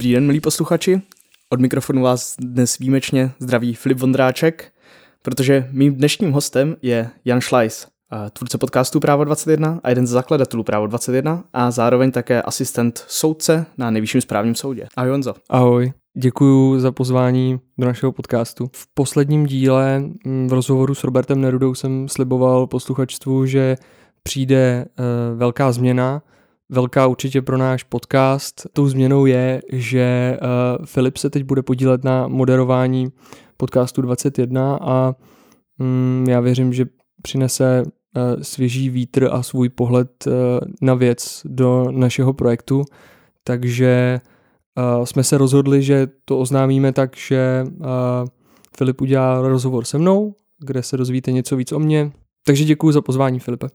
Dobrý den, milí posluchači. Od mikrofonu vás dnes výjimečně zdraví Filip Vondráček, protože mým dnešním hostem je Jan Schleis, tvůrce podcastu Právo 21 a jeden z zakladatelů Právo 21 a zároveň také asistent soudce na nejvyšším správním soudě. Ahoj Honzo. Ahoj. Děkuji za pozvání do našeho podcastu. V posledním díle mm, v rozhovoru s Robertem Nerudou jsem sliboval posluchačstvu, že přijde uh, velká změna, velká určitě pro náš podcast. Tou změnou je, že uh, Filip se teď bude podílet na moderování podcastu 21 a um, já věřím, že přinese uh, svěží vítr a svůj pohled uh, na věc do našeho projektu. Takže uh, jsme se rozhodli, že to oznámíme tak, že uh, Filip udělá rozhovor se mnou, kde se dozvíte něco víc o mně. Takže děkuji za pozvání, Filipe.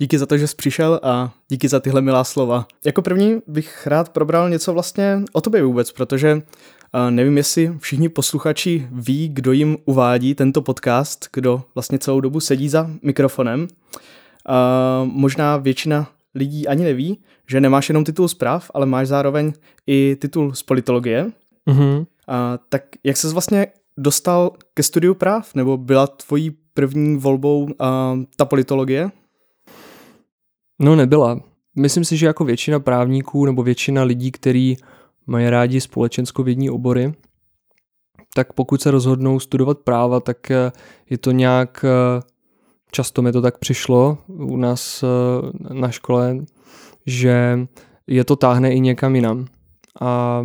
Díky za to, že jsi přišel a díky za tyhle milá slova. Jako první bych rád probral něco vlastně o tobě vůbec, protože uh, nevím, jestli všichni posluchači ví, kdo jim uvádí tento podcast, kdo vlastně celou dobu sedí za mikrofonem. Uh, možná většina lidí ani neví, že nemáš jenom titul zpráv, ale máš zároveň i titul z politologie. Mm-hmm. Uh, tak jak ses vlastně dostal ke studiu práv, nebo byla tvojí první volbou uh, ta politologie? No nebyla. Myslím si, že jako většina právníků nebo většina lidí, kteří mají rádi společenskovědní obory, tak pokud se rozhodnou studovat práva, tak eh, je to nějak, eh, často mi to tak přišlo u nás eh, na škole, že je to táhne i někam jinam. A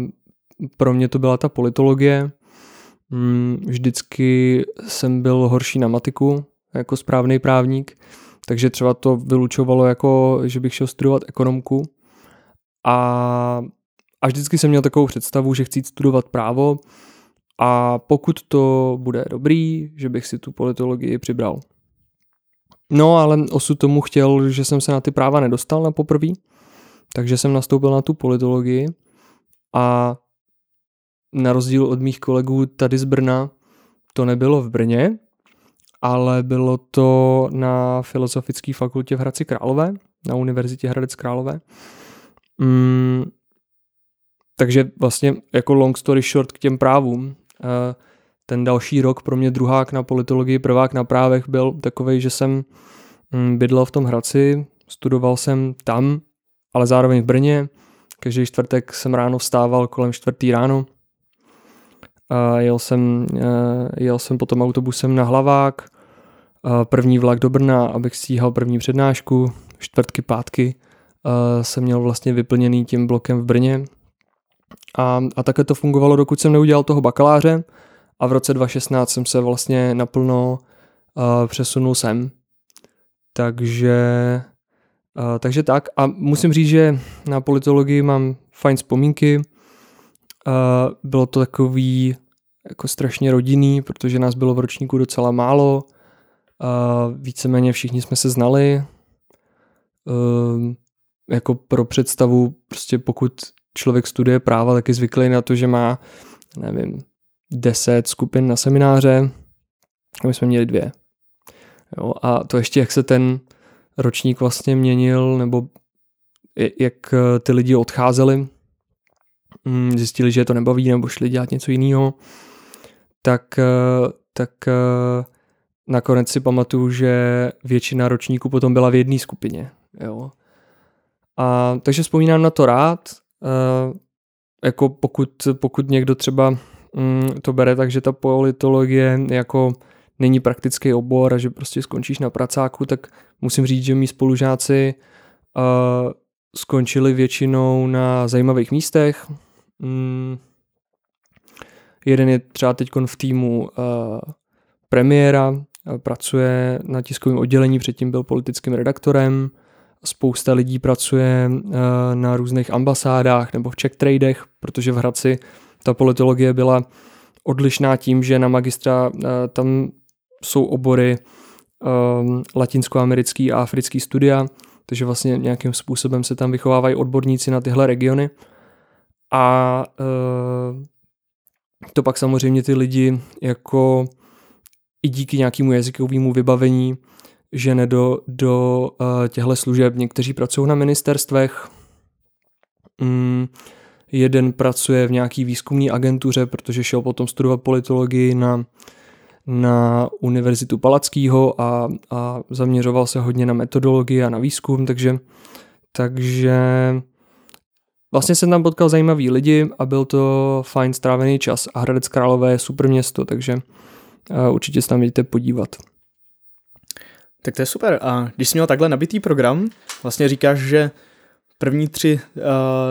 pro mě to byla ta politologie. Mm, vždycky jsem byl horší na matiku jako správný právník, takže třeba to vylučovalo jako, že bych šel studovat ekonomku. A, a vždycky jsem měl takovou představu, že chci studovat právo. A pokud to bude dobrý, že bych si tu politologii přibral. No ale osud tomu chtěl, že jsem se na ty práva nedostal na poprví, takže jsem nastoupil na tu politologii. A na rozdíl od mých kolegů tady z Brna, to nebylo v Brně, ale bylo to na Filozofické fakultě v Hradci Králové, na Univerzitě Hradec Králové. Mm, takže vlastně jako long story short k těm právům. Eh, ten další rok pro mě druhák na politologii, prvák na právech byl takový, že jsem mm, bydlel v tom Hradci, studoval jsem tam, ale zároveň v Brně. Každý čtvrtek jsem ráno vstával kolem čtvrtý ráno. A jel jsem, eh, jel jsem potom autobusem na Hlavák, první vlak do Brna, abych stíhal první přednášku, čtvrtky, pátky jsem měl vlastně vyplněný tím blokem v Brně. A, a také to fungovalo, dokud jsem neudělal toho bakaláře a v roce 2016 jsem se vlastně naplno uh, přesunul sem. Takže, takže tak. A musím říct, že na politologii mám fajn vzpomínky. Bylo to takový jako strašně rodinný, protože nás bylo v ročníku docela málo. A víceméně všichni jsme se znali. Um, jako pro představu, prostě pokud člověk studuje práva, tak je zvyklý na to, že má, nevím, deset skupin na semináře a my jsme měli dvě. Jo, a to ještě, jak se ten ročník vlastně měnil, nebo jak eh, ty lidi odcházeli, mm, zjistili, že je to nebaví, nebo šli dělat něco jiného, tak, eh, tak eh, nakonec si pamatuju, že většina ročníků potom byla v jedné skupině. Jo. A, takže vzpomínám na to rád. Uh, jako pokud, pokud někdo třeba mm, to bere tak, že ta politologie jako není praktický obor a že prostě skončíš na pracáku, tak musím říct, že mý spolužáci uh, skončili většinou na zajímavých místech. Mm, jeden je třeba teď v týmu uh, premiéra, pracuje na tiskovém oddělení, předtím byl politickým redaktorem, spousta lidí pracuje eh, na různých ambasádách nebo v check tradech, protože v Hradci ta politologie byla odlišná tím, že na magistra eh, tam jsou obory um, latinskoamerický a africký studia, takže vlastně nějakým způsobem se tam vychovávají odborníci na tyhle regiony. A to pak samozřejmě ty lidi jako i díky nějakému jazykovému vybavení žene do, do uh, těchto služeb. Někteří pracují na ministerstvech, mm, jeden pracuje v nějaký výzkumné agentuře, protože šel potom studovat politologii na, na Univerzitu Palackého a, a zaměřoval se hodně na metodologii a na výzkum, takže, takže vlastně jsem tam potkal zajímavý lidi a byl to fajn strávený čas a Hradec Králové je super město, takže uh, určitě se tam jdete podívat. Tak to je super. A když jsi měl takhle nabitý program, vlastně říkáš, že první tři uh,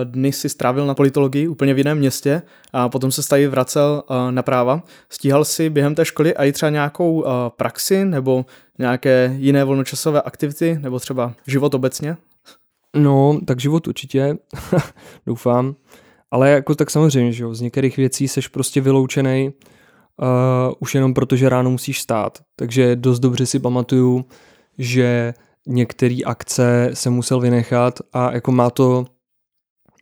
dny si strávil na politologii úplně v jiném městě a potom se tady vracel uh, na práva. Stíhal si během té školy i třeba nějakou uh, praxi nebo nějaké jiné volnočasové aktivity nebo třeba život obecně? No, tak život určitě, doufám. Ale jako tak samozřejmě, že jo, z některých věcí seš prostě vyloučený už jenom proto, že ráno musíš stát. Takže dost dobře si pamatuju, že některé akce se musel vynechat a jako má to,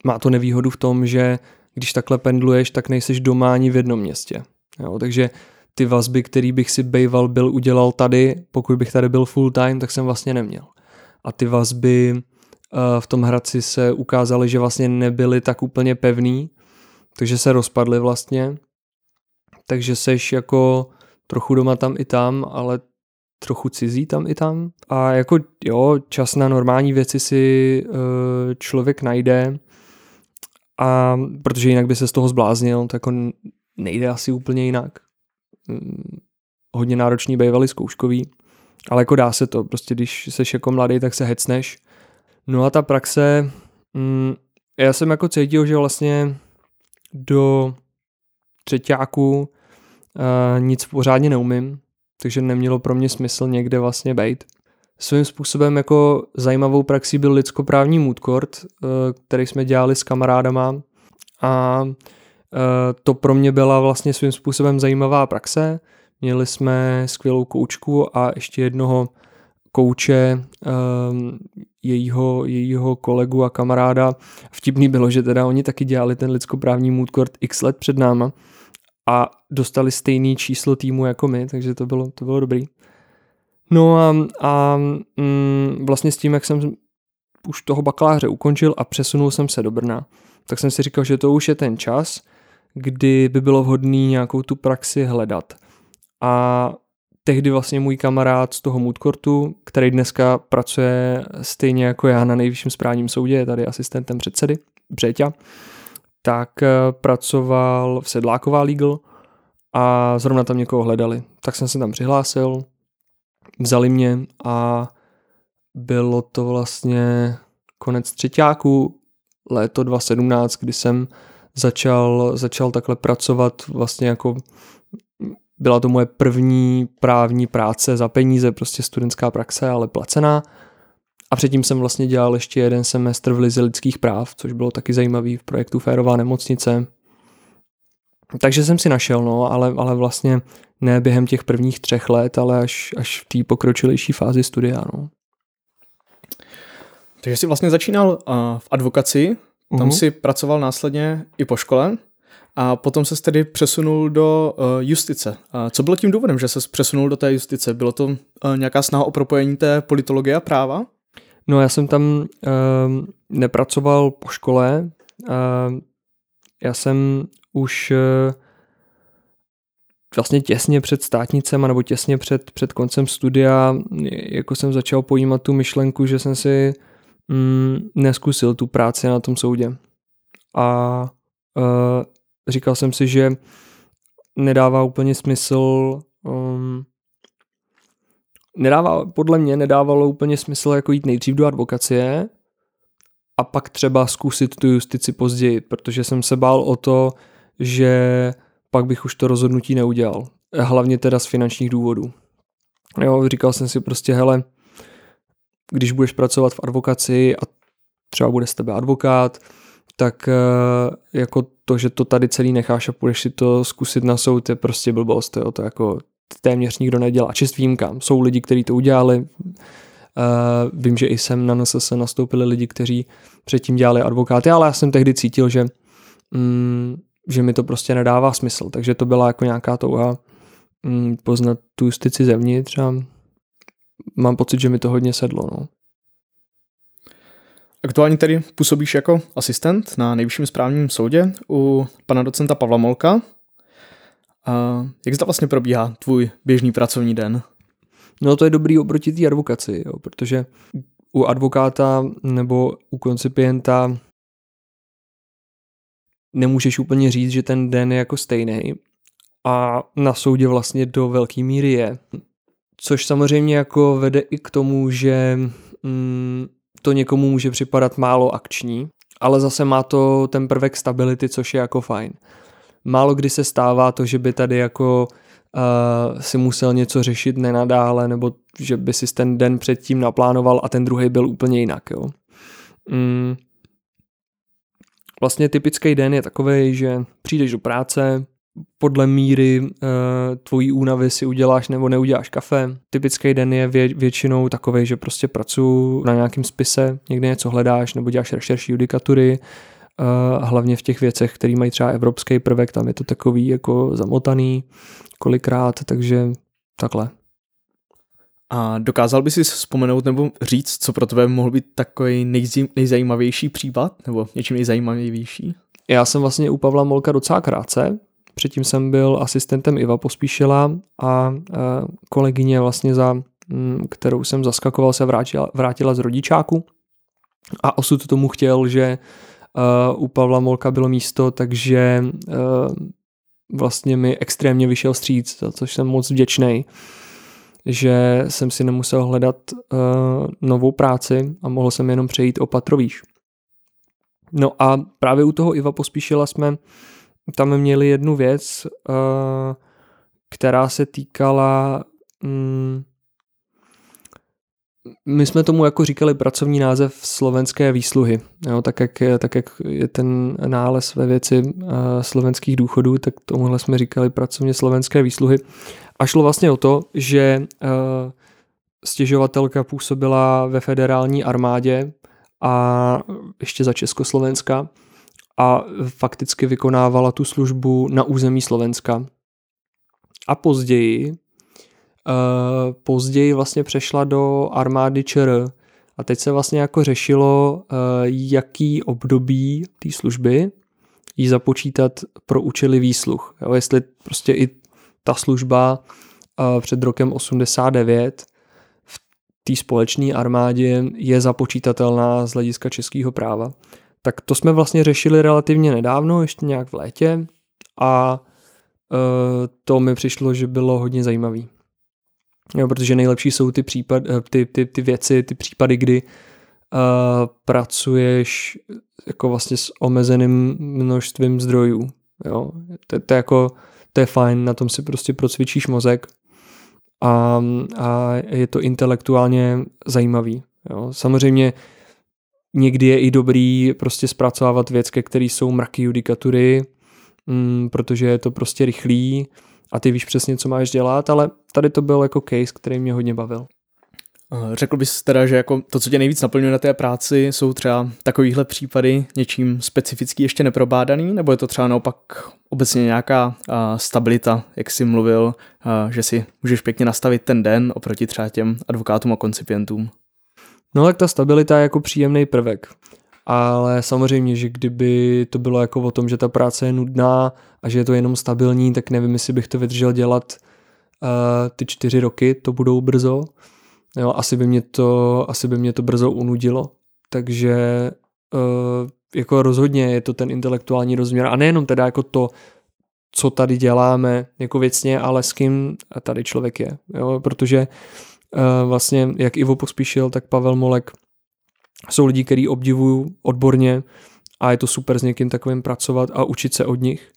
má to nevýhodu v tom, že když takhle pendluješ, tak nejseš doma ani v jednom městě. Jo, takže ty vazby, který bych si bejval byl udělal tady, pokud bych tady byl full time, tak jsem vlastně neměl. A ty vazby uh, v tom Hradci se ukázaly, že vlastně nebyly tak úplně pevný, takže se rozpadly vlastně. Takže seš jako trochu doma tam i tam, ale trochu cizí tam i tam. A jako jo, čas na normální věci si uh, člověk najde, a protože jinak by se z toho zbláznil, to jako nejde asi úplně jinak. Hmm, hodně náročný bývalý zkouškový, ale jako dá se to, prostě když seš jako mladý, tak se hecneš. No a ta praxe, mm, já jsem jako cítil, že vlastně do třetíku nic pořádně neumím, takže nemělo pro mě smysl někde vlastně být. Svým způsobem jako zajímavou praxí byl lidskoprávní mood court, eh, který jsme dělali s kamarádama a eh, to pro mě byla vlastně svým způsobem zajímavá praxe. Měli jsme skvělou koučku a ještě jednoho kouče, ehm, jejího, jejího kolegu a kamaráda. Vtipný bylo, že teda oni taky dělali ten lidskoprávní mood court x let před náma a dostali stejný číslo týmu jako my, takže to bylo, to bylo dobrý. No a, a mm, vlastně s tím, jak jsem už toho bakaláře ukončil a přesunul jsem se do Brna, tak jsem si říkal, že to už je ten čas, kdy by bylo vhodné nějakou tu praxi hledat. A tehdy vlastně můj kamarád z toho Moodcourtu, který dneska pracuje stejně jako já na nejvyšším správním soudě, je tady asistentem předsedy, Břeťa, tak eh, pracoval v Sedláková Legal a zrovna tam někoho hledali. Tak jsem se tam přihlásil, vzali mě a bylo to vlastně konec třetíku, léto 2017, kdy jsem začal, začal takhle pracovat vlastně jako byla to moje první právní práce za peníze, prostě studentská praxe, ale placená. A předtím jsem vlastně dělal ještě jeden semestr v Lize lidských práv, což bylo taky zajímavý v projektu Férová nemocnice. Takže jsem si našel, no, ale, ale vlastně ne během těch prvních třech let, ale až, až v té pokročilejší fázi studia, no. Takže jsi vlastně začínal uh, v advokaci, tam uh-huh. si pracoval následně i po škole a potom se tedy přesunul do uh, justice. Uh, co bylo tím důvodem, že se přesunul do té justice? Bylo to uh, nějaká snaha o propojení té politologie a práva? No já jsem tam uh, nepracoval po škole, uh, já jsem už uh, vlastně těsně před státnicem, nebo těsně před, před koncem studia, jako jsem začal pojímat tu myšlenku, že jsem si mm, neskusil tu práci na tom soudě. A uh, říkal jsem si, že nedává úplně smysl um, nedává, podle mě nedávalo úplně smysl jako jít nejdřív do advokacie a pak třeba zkusit tu justici později, protože jsem se bál o to, že pak bych už to rozhodnutí neudělal. Hlavně teda z finančních důvodů. Jo, říkal jsem si prostě, hele, když budeš pracovat v advokaci a třeba bude z tebe advokát, tak eh, jako to, že to tady celý necháš a půjdeš si to zkusit na soud, je prostě blbost, jo, to jako téměř nikdo nedělá. Čest výjimkám. Jsou lidi, kteří to udělali. Uh, vím, že i jsem na NSS nastoupili lidi, kteří předtím dělali advokáty, ale já jsem tehdy cítil, že, mm, že mi to prostě nedává smysl. Takže to byla jako nějaká touha mm, poznat tu justici zevnitř a mám pocit, že mi to hodně sedlo. No. aktuálně tedy působíš jako asistent na nejvyšším správním soudě u pana docenta Pavla Molka. A jak zda vlastně probíhá tvůj běžný pracovní den? No to je dobrý oproti té advokaci, jo, protože u advokáta nebo u koncipienta nemůžeš úplně říct, že ten den je jako stejný. A na soudě vlastně do velké míry je. Což samozřejmě jako vede i k tomu, že mm, to někomu může připadat málo akční, ale zase má to ten prvek stability, což je jako fajn. Málo kdy se stává to, že by tady jako uh, si musel něco řešit nenadále, nebo že by si ten den předtím naplánoval a ten druhý byl úplně jinak. Jo. Mm. Vlastně typický den je takový, že přijdeš do práce, podle míry uh, tvojí únavy si uděláš nebo neuděláš kafe. Typický den je vě, většinou takový, že prostě pracuji na nějakém spise, někde něco hledáš nebo děláš rešerši judikatury, uh, hlavně v těch věcech, které mají třeba evropský prvek, tam je to takový jako zamotaný kolikrát, takže takhle. A dokázal bys si vzpomenout nebo říct, co pro tebe mohl být takový nejzim, nejzajímavější případ, nebo něčím nejzajímavější? Já jsem vlastně u Pavla Molka docela krátce, Předtím jsem byl asistentem Iva Pospíšila a kolegyně vlastně za mm, kterou jsem zaskakoval, se vrátila, vrátila z rodičáku a osud tomu chtěl, že u Pavla Molka bylo místo, takže vlastně mi extrémně vyšel stříc, za což jsem moc vděčný, že jsem si nemusel hledat novou práci a mohl jsem jenom přejít o patrovíš. No a právě u toho Iva Pospíšila jsme tam měli jednu věc, která se týkala um, my jsme tomu jako říkali pracovní název slovenské výsluhy. Jo, tak, jak, tak jak je ten nález ve věci uh, slovenských důchodů, tak tomuhle jsme říkali pracovně slovenské výsluhy. A šlo vlastně o to, že uh, stěžovatelka působila ve federální armádě a ještě za Československa a fakticky vykonávala tu službu na území Slovenska. A později, později vlastně přešla do armády ČR a teď se vlastně jako řešilo, uh, jaký období té služby jí započítat pro účely výsluh. Jo, jestli prostě i ta služba uh, před rokem 89 v té společné armádě je započítatelná z hlediska českého práva. Tak to jsme vlastně řešili relativně nedávno, ještě nějak v létě a to mi přišlo, že bylo hodně zajímavý. Jo, protože nejlepší jsou ty, případ, e, ty, ty, ty věci, ty případy, kdy uh, pracuješ jako vlastně s omezeným množstvím zdrojů. Jo. To, to, je jako, to je fajn, na tom si prostě procvičíš mozek a, a je to intelektuálně zajímavý. Jo. Samozřejmě Někdy je i dobrý prostě zpracovávat věci, které jsou mraky judikatury, mm, protože je to prostě rychlý a ty víš přesně, co máš dělat, ale tady to byl jako case, který mě hodně bavil. Řekl bys teda, že jako to, co tě nejvíc naplňuje na té práci, jsou třeba takovýhle případy něčím specificky ještě neprobádaný, nebo je to třeba naopak obecně nějaká stabilita, jak jsi mluvil, že si můžeš pěkně nastavit ten den oproti třeba těm advokátům a koncipientům? No tak ta stabilita je jako příjemný prvek. Ale samozřejmě, že kdyby to bylo jako o tom, že ta práce je nudná a že je to jenom stabilní, tak nevím, jestli bych to vydržel dělat uh, ty čtyři roky, to budou brzo. Jo, asi by mě to, asi by mě to brzo unudilo. Takže uh, jako rozhodně je to ten intelektuální rozměr a nejenom teda jako to, co tady děláme jako věcně, ale s kým tady člověk je. Jo? Protože Eh, vlastně jak Ivo Pospíšil, tak Pavel Molek jsou lidi, který obdivuju odborně a je to super s někým takovým pracovat a učit se od nich.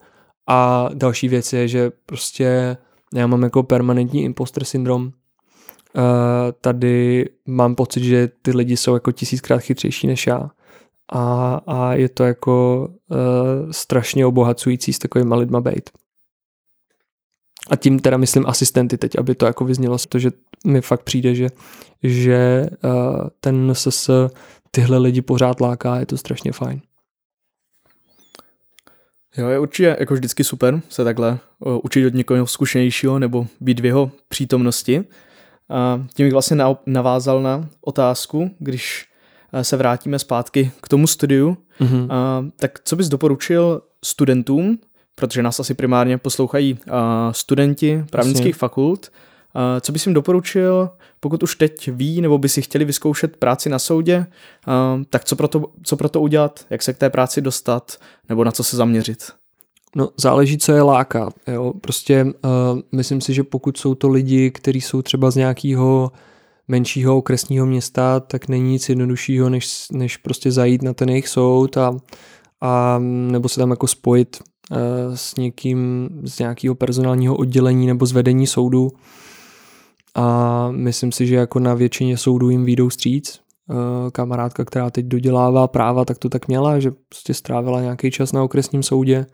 A další věc je, že prostě já mám jako permanentní imposter syndrom. Uh, tady mám pocit, že ty lidi jsou jako tisíckrát chytřejší než já. A, a je to jako uh, strašně obohacující s takovými lidma být. A tím teda myslím asistenty teď, aby to jako vyznělo, že mi fakt přijde, že, že uh, ten SS tyhle lidi pořád láká, je to strašně fajn. Jo, je určitě jako vždycky super se takhle uh, učit od někoho zkušenějšího nebo být v jeho přítomnosti. A tím bych vlastně navázal na otázku, když se vrátíme zpátky k tomu studiu, mm-hmm. tak co bys doporučil studentům, protože nás asi primárně poslouchají studenti právnických Jasně. fakult, co bys jim doporučil, pokud už teď ví nebo by si chtěli vyzkoušet práci na soudě, tak co pro to, co pro to udělat, jak se k té práci dostat nebo na co se zaměřit? No, záleží, co je láká. Jo? Prostě uh, myslím si, že pokud jsou to lidi, kteří jsou třeba z nějakého menšího okresního města, tak není nic jednoduššího, než, než prostě zajít na ten jejich soud a, a nebo se tam jako spojit uh, s někým z nějakého personálního oddělení nebo z vedení soudu. A myslím si, že jako na většině soudů jim výjdou stříc. Uh, kamarádka, která teď dodělává práva, tak to tak měla, že prostě strávila nějaký čas na okresním soudě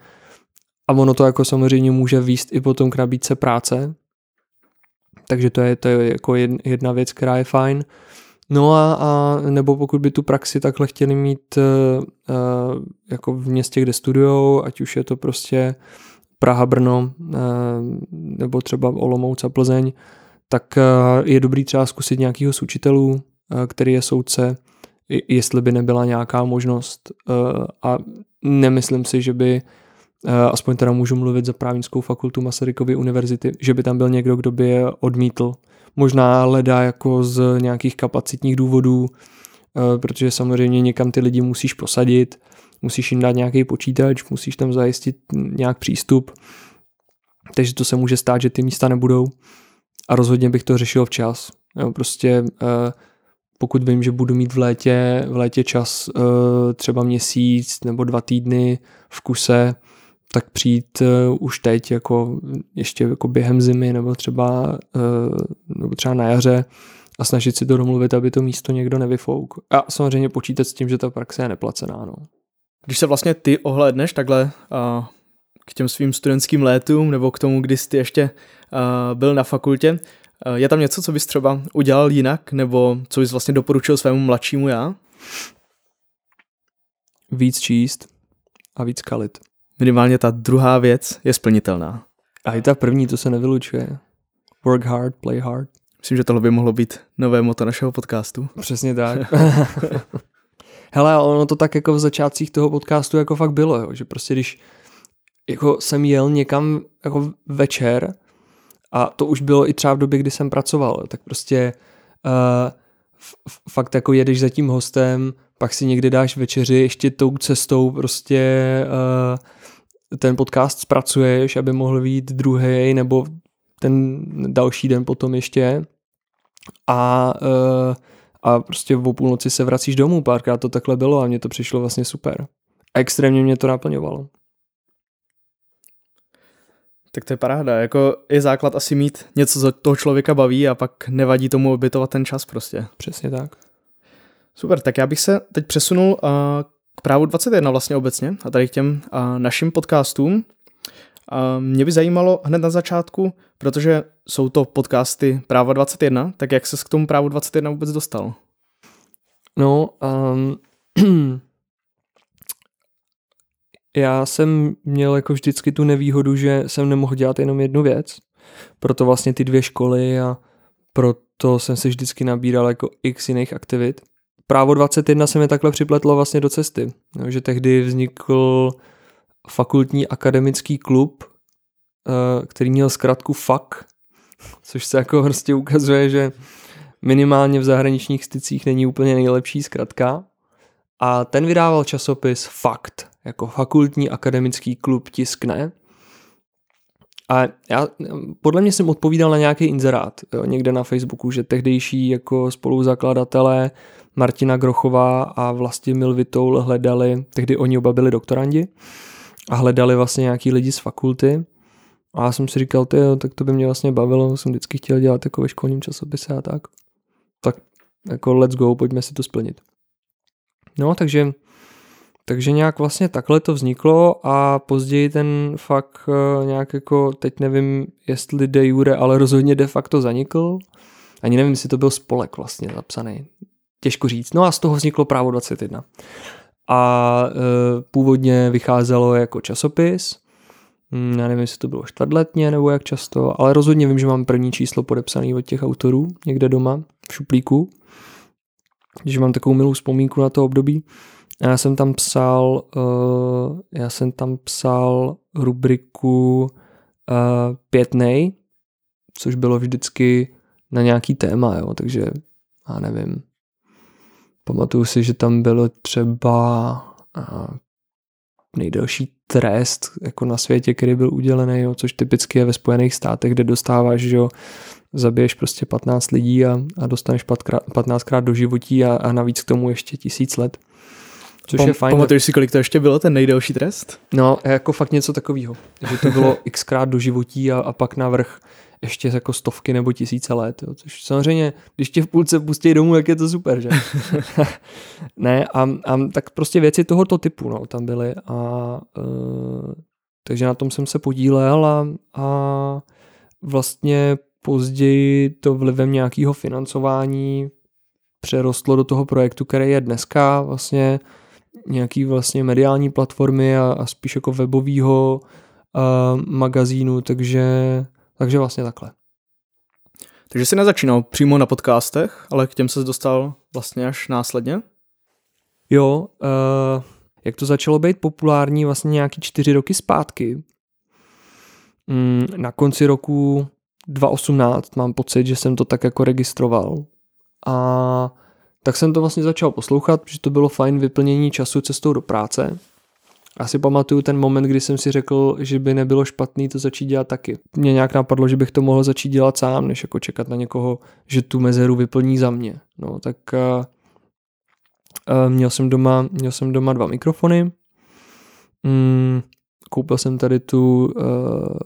a ono to jako samozřejmě může výst i potom k nabídce práce. Takže to je, to je jako jedna věc, která je fajn. No a, a nebo pokud by tu praxi takhle chtěli mít uh, uh, jako v městě, kde studujou, ať už je to prostě Praha, Brno uh, nebo třeba Olomouc a Plzeň, tak uh, je dobrý třeba zkusit nějakýho z učitelů, uh, který je soudce, jestli by nebyla nějaká možnost uh, a nemyslím si, že by Eh, aspoň teda můžu mluvit za právnickou fakultu Masarykovy univerzity, že by tam byl někdo, kdo by je odmítl. Možná leda jako z nějakých kapacitních důvodů, eh, protože samozřejmě někam ty lidi musíš posadit, musíš jim dát nějaký počítač, musíš tam zajistit nějak přístup, takže to se může stát, že ty místa nebudou a rozhodně bych to řešil včas. Prostě eh, pokud vím, že budu mít v létě, v létě čas třeba měsíc nebo dva týdny v kuse, tak přijít uh, už teď, jako ještě jako během zimy nebo třeba, uh, nebo třeba na jaře a snažit si to domluvit, aby to místo někdo nevyfouk. A samozřejmě počítat s tím, že ta praxe je neplacená. No. Když se vlastně ty ohlédneš takhle uh, k těm svým studentským létům nebo k tomu, kdy jsi ještě uh, byl na fakultě, uh, je tam něco, co bys třeba udělal jinak nebo co bys vlastně doporučil svému mladšímu já? Víc číst a víc kalit minimálně ta druhá věc je splnitelná. A i ta první, to se nevylučuje. Work hard, play hard. Myslím, že tohle by mohlo být nové moto našeho podcastu. Přesně tak. Hele, ono to tak jako v začátcích toho podcastu jako fakt bylo, jo, že prostě když jako jsem jel někam jako večer a to už bylo i třeba v době, kdy jsem pracoval, tak prostě uh, fakt jako jedeš za tím hostem, pak si někdy dáš večeři ještě tou cestou prostě uh, ten podcast zpracuješ, aby mohl být druhý nebo ten další den potom ještě a, uh, a prostě v půlnoci se vracíš domů, párkrát to takhle bylo a mně to přišlo vlastně super. Extrémně mě to naplňovalo. Tak to je paráda, jako je základ asi mít něco, co toho člověka baví a pak nevadí tomu obětovat ten čas prostě. Přesně tak. Super, tak já bych se teď přesunul uh, k právu 21 vlastně obecně a tady k těm uh, našim podcastům. Uh, mě by zajímalo hned na začátku, protože jsou to podcasty práva 21, tak jak se k tomu právu 21 vůbec dostal? No, um, já jsem měl jako vždycky tu nevýhodu, že jsem nemohl dělat jenom jednu věc, proto vlastně ty dvě školy a proto jsem se vždycky nabíral jako x jiných aktivit právo 21 se mi takhle připletlo vlastně do cesty, že tehdy vznikl fakultní akademický klub, eh, který měl zkrátku FAK, což se jako prostě ukazuje, že minimálně v zahraničních stycích není úplně nejlepší zkratka. A ten vydával časopis Fakt, jako fakultní akademický klub tiskne. A já podle mě jsem odpovídal na nějaký inzerát jo, někde na Facebooku, že tehdejší jako spoluzakladatelé Martina Grochová a Vlastimil Vitoul hledali, tehdy oni oba byli doktorandi, a hledali vlastně nějaký lidi z fakulty. A já jsem si říkal, ty, tak to by mě vlastně bavilo, jsem vždycky chtěl dělat jako ve školním časopise a tak. Tak jako let's go, pojďme si to splnit. No, takže, takže nějak vlastně takhle to vzniklo a později ten fakt eh, nějak jako, teď nevím, jestli de jure, ale rozhodně de facto zanikl. Ani nevím, jestli to byl spolek vlastně zapsaný těžko říct. No a z toho vzniklo právo 21. A e, původně vycházelo jako časopis, hm, já nevím, jestli to bylo čtvrtletně nebo jak často, ale rozhodně vím, že mám první číslo podepsané od těch autorů někde doma v šuplíku. že mám takovou milou vzpomínku na to období. Já jsem tam psal, uh, já jsem tam psal rubriku uh, pět nej, což bylo vždycky na nějaký téma, jo, takže já nevím. Pamatuju si, že tam bylo třeba uh, nejdelší trest jako na světě, který byl udělený, jo, což typicky je ve Spojených státech, kde dostáváš, že jo, zabiješ prostě 15 lidí a, a dostaneš 15 krát do životí a, a navíc k tomu ještě tisíc let. Což Pam, je fajn. Pamatuješ si, kolik to ještě bylo, ten nejdelší trest? No, jako fakt něco takového. Že to bylo xkrát do životí a, a pak navrh ještě jako stovky nebo tisíce let. Jo. Což samozřejmě, když tě v půlce pustí domů, jak je to super, že? ne, a, a, tak prostě věci tohoto typu no, tam byly. A, uh, takže na tom jsem se podílel a, a vlastně později to vlivem nějakého financování přerostlo do toho projektu, který je dneska vlastně nějaký vlastně mediální platformy a, a spíš jako webového uh, magazínu, takže, takže vlastně takhle. Takže jsi nezačínal přímo na podcastech, ale k těm se dostal vlastně až následně? Jo, uh, jak to začalo být populární vlastně nějaký čtyři roky zpátky. Mm, na konci roku 2018 mám pocit, že jsem to tak jako registroval. A tak jsem to vlastně začal poslouchat, protože to bylo fajn vyplnění času cestou do práce. Já si pamatuju ten moment, kdy jsem si řekl, že by nebylo špatný to začít dělat taky. Mně nějak napadlo, že bych to mohl začít dělat sám, než jako čekat na někoho, že tu mezeru vyplní za mě. No, tak uh, uh, měl, jsem doma, měl jsem doma dva mikrofony. Mm, koupil jsem tady tu, uh,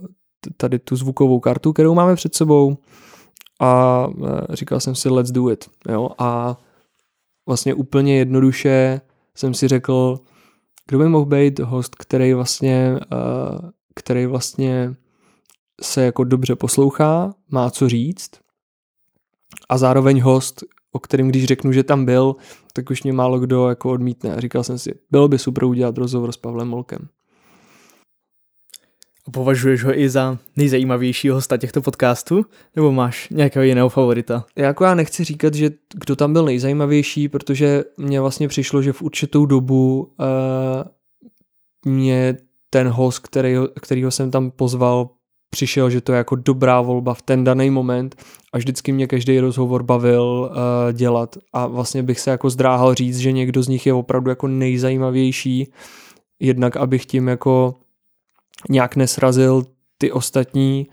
tady tu zvukovou kartu, kterou máme před sebou a říkal jsem si let's do it. Jo? A vlastně úplně jednoduše jsem si řekl, kdo by mohl být host, který vlastně, uh, který vlastně se jako dobře poslouchá, má co říct a zároveň host, o kterém když řeknu, že tam byl, tak už mě málo kdo jako odmítne. A říkal jsem si, bylo by super udělat rozhovor s Pavlem Molkem. Považuješ ho i za nejzajímavějšího hosta těchto podcastů? Nebo máš nějakého jiného favorita? Jako já nechci říkat, že kdo tam byl nejzajímavější, protože mně vlastně přišlo, že v určitou dobu uh, mě ten host, kterýho, kterýho jsem tam pozval, přišel, že to je jako dobrá volba v ten daný moment a vždycky mě každý rozhovor bavil uh, dělat a vlastně bych se jako zdráhal říct, že někdo z nich je opravdu jako nejzajímavější, jednak abych tím jako nějak nesrazil ty ostatní.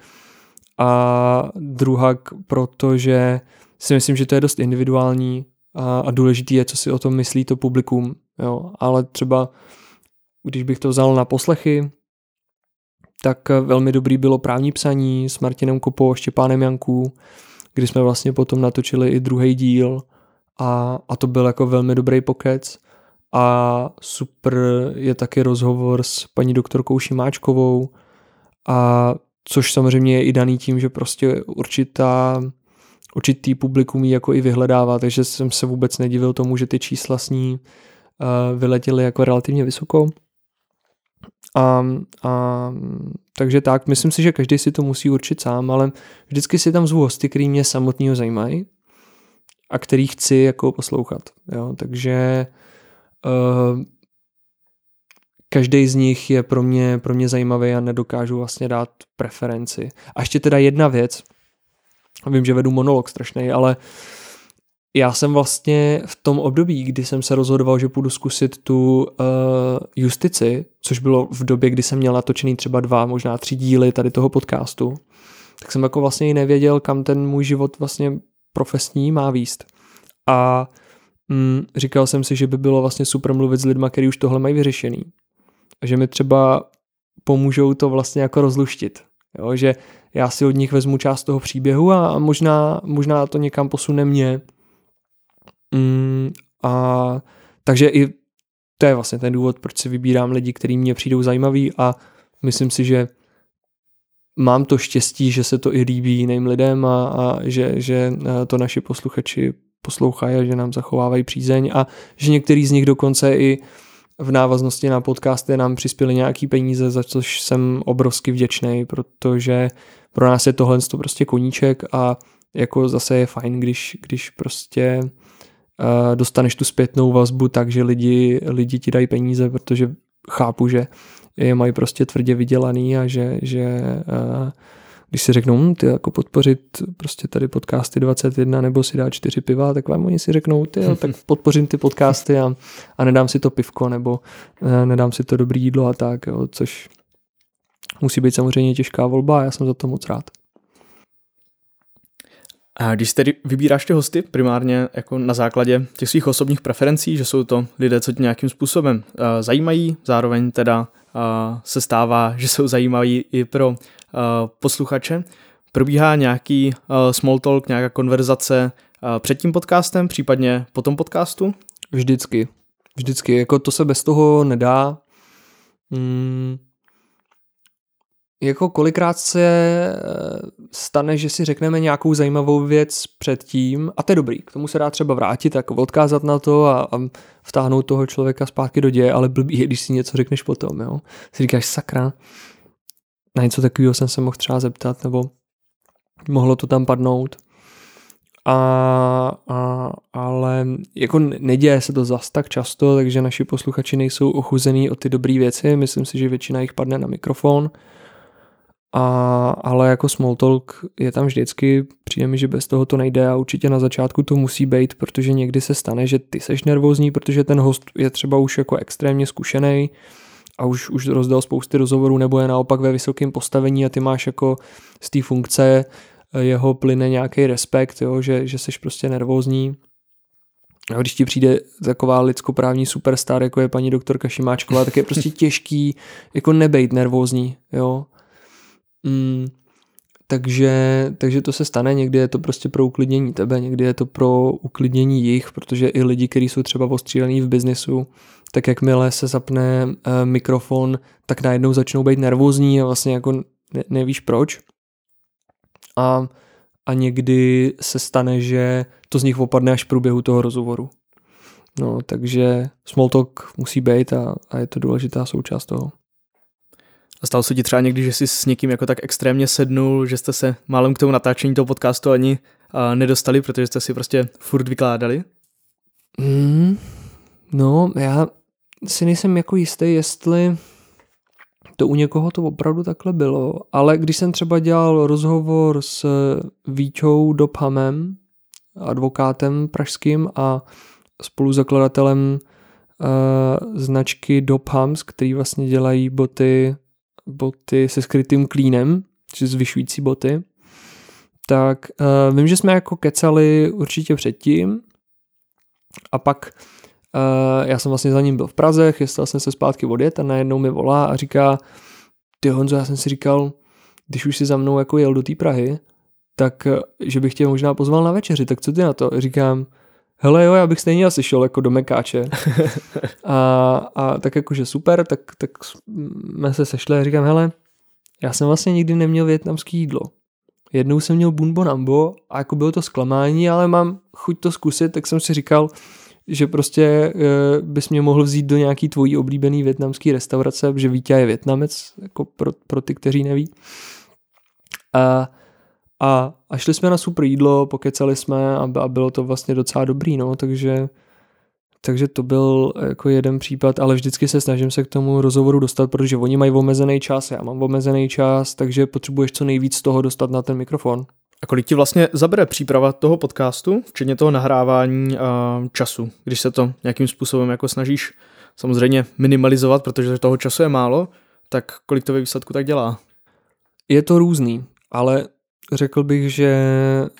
A druhak, protože si myslím, že to je dost individuální a, a důležitý je, co si o tom myslí to publikum, jo, ale třeba když bych to vzal na poslechy, tak velmi dobrý bylo právní psaní s Martinem Kopou a Štěpánem Janků, kdy jsme vlastně potom natočili i druhý díl a, a to byl jako velmi dobrý pokec a super je taky rozhovor s paní doktorkou Šimáčkovou a což samozřejmě je i daný tím, že prostě určitá určitý publikum jako i vyhledává, takže jsem se vůbec nedivil tomu, že ty čísla s ní uh, vyletěly jako relativně vysoko. A, a, takže tak, myslím si, že každý si to musí určit sám, ale vždycky si tam zvu hosty, který mě samotného zajímají a který chci jako poslouchat. Jo? Takže Uh, každý z nich je pro mě, pro mě zajímavý a nedokážu vlastně dát preferenci. A ještě teda jedna věc, vím, že vedu monolog strašný, ale já jsem vlastně v tom období, kdy jsem se rozhodoval, že půjdu zkusit tu uh, justici, což bylo v době, kdy jsem měl natočený třeba dva, možná tři díly tady toho podcastu, tak jsem jako vlastně i nevěděl, kam ten můj život vlastně profesní má výst. A mm, říkal jsem si, že by bylo vlastně super mluvit s lidmi, kteří už tohle mají vyřešený. A že mi třeba pomůžou to vlastně jako rozluštit. Jo, že já si od nich vezmu část toho příběhu a možná, možná to někam posune mě. Mm, a takže i to je vlastně ten důvod, proč si vybírám lidi, kteří mě přijdou zajímaví a myslím si, že mám to štěstí, že se to i líbí jiným lidem a, a že, že to naši posluchači poslouchají a že nám zachovávají přízeň a že některý z nich dokonce i v návaznosti na podcasty nám přispěli nějaký peníze, za což jsem obrovsky vděčný, protože pro nás je tohle to prostě koníček a jako zase je fajn, když, když prostě dostaneš tu zpětnou vazbu tak, že lidi, lidi ti dají peníze, protože chápu, že je mají prostě tvrdě vydělaný a že, že když si řeknou, hm, ty jako podpořit prostě tady podcasty 21 nebo si dá čtyři piva, tak vám oni si řeknou, ty jo, tak podpořím ty podcasty a, a nedám si to pivko nebo ne, nedám si to dobrý jídlo a tak, jo, což musí být samozřejmě těžká volba a já jsem za to moc rád. A když tedy vybíráš ty hosty primárně jako na základě těch svých osobních preferencí, že jsou to lidé, co tě nějakým způsobem zajímají, zároveň teda se stává, že jsou zajímaví i pro posluchače, probíhá nějaký small talk, nějaká konverzace před tím podcastem, případně po tom podcastu? Vždycky. Vždycky. Jako to se bez toho nedá. Hmm jako kolikrát se eh, stane, že si řekneme nějakou zajímavou věc předtím a to je dobrý, k tomu se dá třeba vrátit, jako odkázat na to a, a vtáhnout toho člověka zpátky do děje, ale blbý je, když si něco řekneš potom, jo. Si říkáš, sakra, na něco takového jsem se mohl třeba zeptat, nebo mohlo to tam padnout. A, a, ale jako neděje se to zas tak často, takže naši posluchači nejsou ochuzený o ty dobré věci. Myslím si, že většina jich padne na mikrofon a, ale jako small talk je tam vždycky, přijde mi, že bez toho to nejde a určitě na začátku to musí být, protože někdy se stane, že ty seš nervózní, protože ten host je třeba už jako extrémně zkušený a už, už rozdal spousty rozhovorů nebo je naopak ve vysokém postavení a ty máš jako z té funkce eh, jeho plyne nějaký respekt, jo, že, že seš prostě nervózní. A když ti přijde taková lidskoprávní superstar, jako je paní doktorka Šimáčková, tak je prostě těžký jako nebejt nervózní, jo. Mm, takže, takže to se stane, někdy je to prostě pro uklidnění tebe, někdy je to pro uklidnění jich, protože i lidi, kteří jsou třeba ostřílení v biznesu, tak jakmile se zapne uh, mikrofon, tak najednou začnou být nervózní a vlastně jako ne, nevíš proč. A, a někdy se stane, že to z nich opadne až v průběhu toho rozhovoru. No, takže small talk musí být a, a je to důležitá součást toho. A stalo se ti třeba někdy, že jsi s někým jako tak extrémně sednul, že jste se málem k tomu natáčení toho podcastu ani uh, nedostali, protože jste si prostě furt vykládali? Mm, no, já si nejsem jako jistý, jestli to u někoho to opravdu takhle bylo, ale když jsem třeba dělal rozhovor s Víčou Dobhamem, advokátem pražským a spoluzakladatelem uh, značky Dobhams, který vlastně dělají boty boty se skrytým klínem, či zvyšující boty, tak uh, vím, že jsme jako kecali určitě předtím a pak uh, já jsem vlastně za ním byl v Praze, chystal jsem se zpátky odjet a najednou mi volá a říká, ty Honzo, já jsem si říkal, když už si za mnou jako jel do té Prahy, tak eh, že bych tě možná pozval na večeři, tak co ty na to? Říkám, hele jo, já bych stejně asi šel jako do Mekáče. a, a tak jakože super, tak, tak jsme se sešli a říkám, hele, já jsem vlastně nikdy neměl větnamský jídlo. Jednou jsem měl bunbonambo a jako bylo to zklamání, ale mám chuť to zkusit, tak jsem si říkal, že prostě e, bys mě mohl vzít do nějaký tvojí oblíbený větnamský restaurace, že Vítě je větnamec, jako pro, pro ty, kteří neví. A a, a šli jsme na super jídlo, pokecali jsme a, a bylo to vlastně docela dobrý, no, takže, takže to byl jako jeden případ, ale vždycky se snažím se k tomu rozhovoru dostat, protože oni mají omezený čas, já mám omezený čas, takže potřebuješ co nejvíc z toho dostat na ten mikrofon. A kolik ti vlastně zabere příprava toho podcastu, včetně toho nahrávání a času, když se to nějakým způsobem jako snažíš samozřejmě minimalizovat, protože toho času je málo, tak kolik to ve výsledku tak dělá? Je to různý, ale řekl bych, že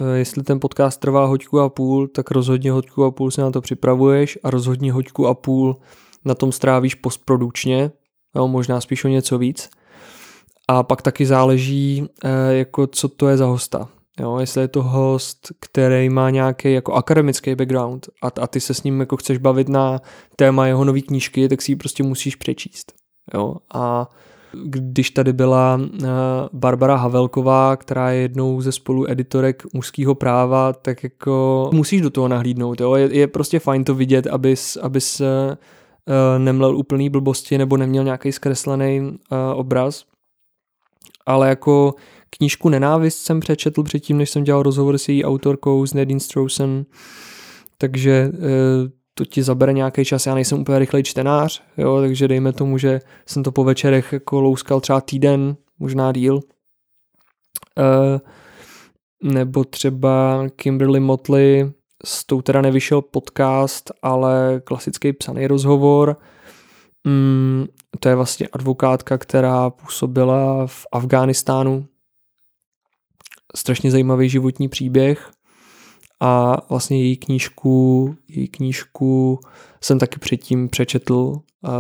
eh, jestli ten podcast trvá hoďku a půl, tak rozhodně hoďku a půl se na to připravuješ a rozhodně hoďku a půl na tom strávíš postprodukčně, jo, možná spíš o něco víc. A pak taky záleží, eh, jako co to je za hosta. Jo, jestli je to host, který má nějaký jako akademický background a, a ty se s ním jako chceš bavit na téma jeho nové knížky, tak si ji prostě musíš přečíst. Jo, a když tady byla eh, Barbara Havelková, která je jednou ze spolueditorek mužského práva, tak jako musíš do toho nahlídnout. Jo? Je, je prostě fajn to vidět, abys, abys uh, nemlel úplný blbosti nebo neměl nějaký zkreslený obraz. Ale jako knížku Nenávist jsem přečetl předtím, než jsem dělal rozhovor s její autorkou, s Nadine Strousen, takže to ti zabere nějaký čas, já nejsem úplně rychlej čtenář, jo, takže dejme tomu, že jsem to po večerech jako louskal třeba týden, možná díl. E, nebo třeba Kimberly Motley, s tou teda nevyšel podcast, ale klasický psaný rozhovor. Mm, to je vlastně advokátka, která působila v Afghánistánu. Strašně zajímavý životní příběh a vlastně její knížku, její knížku jsem taky předtím přečetl,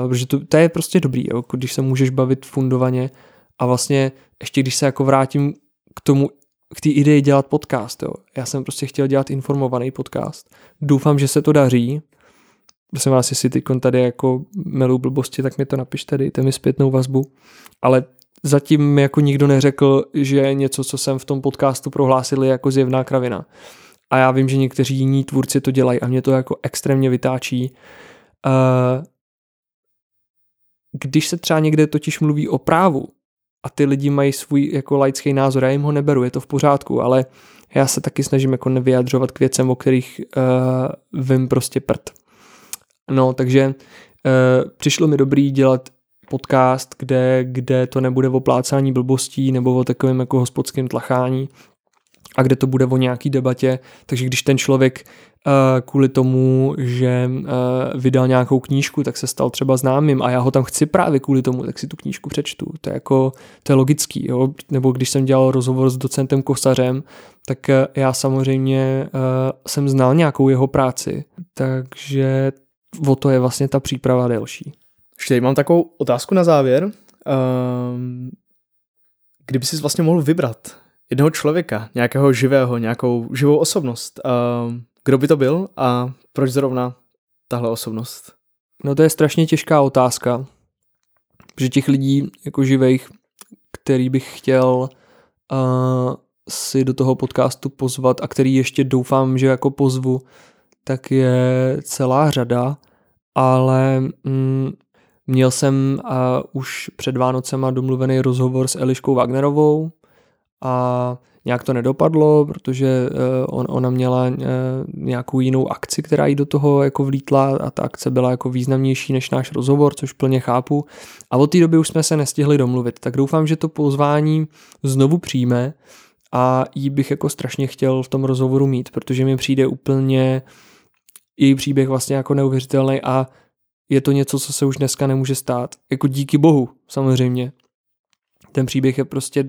protože to, to je prostě dobrý, jo, když se můžeš bavit fundovaně a vlastně ještě když se jako vrátím k tomu k té ideji dělat podcast. Jo. Já jsem prostě chtěl dělat informovaný podcast. Doufám, že se to daří. Prosím vás, jestli teď tady jako melou blbosti, tak mi to napište, dejte mi zpětnou vazbu. Ale zatím jako nikdo neřekl, že něco, co jsem v tom podcastu prohlásil, je jako zjevná kravina. A já vím, že někteří jiní tvůrci to dělají a mě to jako extrémně vytáčí. Uh, když se třeba někde totiž mluví o právu, a ty lidi mají svůj jako laický názor, já jim ho neberu, je to v pořádku, ale já se taky snažím jako nevyjadřovat k věcem, o kterých uh, vím prostě prd. No, takže uh, přišlo mi dobrý dělat podcast, kde, kde to nebude o plácání blbostí nebo o takovém jako hospodském tlachání a kde to bude o nějaký debatě, takže když ten člověk Eh, kvůli tomu, že eh, vydal nějakou knížku, tak se stal třeba známým a já ho tam chci právě kvůli tomu, tak si tu knížku přečtu. To je jako, to je logický, jo? nebo když jsem dělal rozhovor s docentem Kosařem, tak eh, já samozřejmě jsem znal nějakou jeho práci, takže o to je vlastně ta příprava delší. Ještě mám takovou otázku na závěr. Um, kdyby si vlastně mohl vybrat jednoho člověka, nějakého živého, nějakou živou osobnost, kdo by to byl a proč zrovna tahle osobnost? No to je strašně těžká otázka, že těch lidí jako živých, který bych chtěl uh, si do toho podcastu pozvat a který ještě doufám, že jako pozvu, tak je celá řada, ale mm, měl jsem uh, už před Vánocema domluvený rozhovor s Eliškou Wagnerovou a Nějak to nedopadlo, protože uh, on, ona měla uh, nějakou jinou akci, která jí do toho jako vlítla a ta akce byla jako významnější než náš rozhovor, což plně chápu. A od té doby už jsme se nestihli domluvit, tak doufám, že to pozvání znovu přijme a jí bych jako strašně chtěl v tom rozhovoru mít, protože mi přijde úplně její příběh vlastně jako neuvěřitelný a je to něco, co se už dneska nemůže stát. Jako díky bohu, samozřejmě. Ten příběh je prostě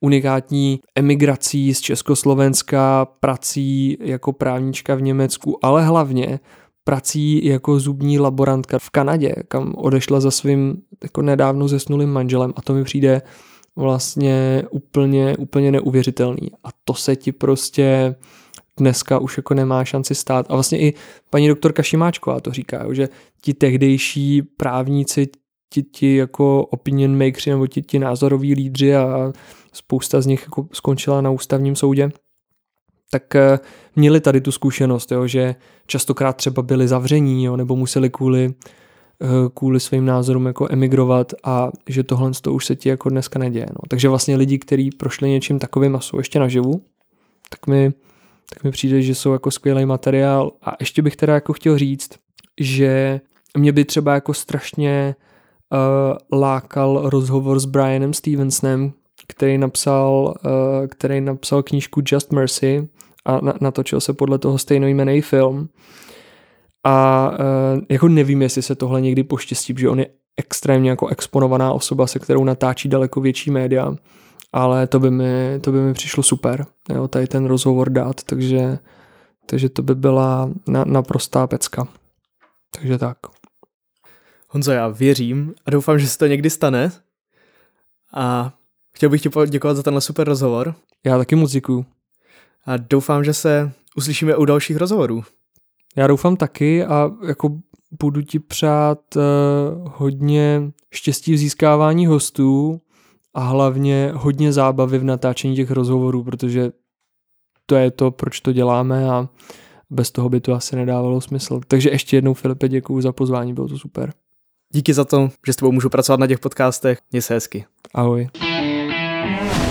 unikátní emigrací z Československa, prací jako právnička v Německu, ale hlavně prací jako zubní laborantka v Kanadě, kam odešla za svým jako nedávno zesnulým manželem a to mi přijde vlastně úplně, úplně neuvěřitelný. A to se ti prostě dneska už jako nemá šanci stát. A vlastně i paní doktorka Šimáčková to říká, že ti tehdejší právníci, ti, ti jako opinion makers nebo ti, ti názoroví lídři a spousta z nich jako skončila na ústavním soudě, tak eh, měli tady tu zkušenost, jo, že častokrát třeba byli zavření jo, nebo museli kvůli, eh, kvůli svým názorům jako emigrovat a že tohle to už se ti jako dneska neděje. No. Takže vlastně lidi, kteří prošli něčím takovým a jsou ještě naživu, tak mi, tak mi přijde, že jsou jako skvělý materiál a ještě bych teda jako chtěl říct, že mě by třeba jako strašně uh, lákal rozhovor s Brianem Stevensonem, který napsal, uh, který napsal knížku Just Mercy a natočil se podle toho stejnojmený film. A uh, jako nevím, jestli se tohle někdy poštěstí, protože on je extrémně jako exponovaná osoba, se kterou natáčí daleko větší média, ale to by mi, to by mi přišlo super, jo, tady ten rozhovor dát, takže, takže to by byla na, naprostá pecka. Takže tak. Honzo, já věřím a doufám, že se to někdy stane. A chtěl bych ti poděkovat za tenhle super rozhovor. Já taky moc děkuju. A doufám, že se uslyšíme u dalších rozhovorů. Já doufám taky a jako budu ti přát uh, hodně štěstí v získávání hostů a hlavně hodně zábavy v natáčení těch rozhovorů, protože to je to, proč to děláme a bez toho by to asi nedávalo smysl. Takže ještě jednou Filipe děkuji za pozvání, bylo to super. Díky za to, že s tebou můžu pracovat na těch podcastech. Měj se hezky. Ahoj. Bye.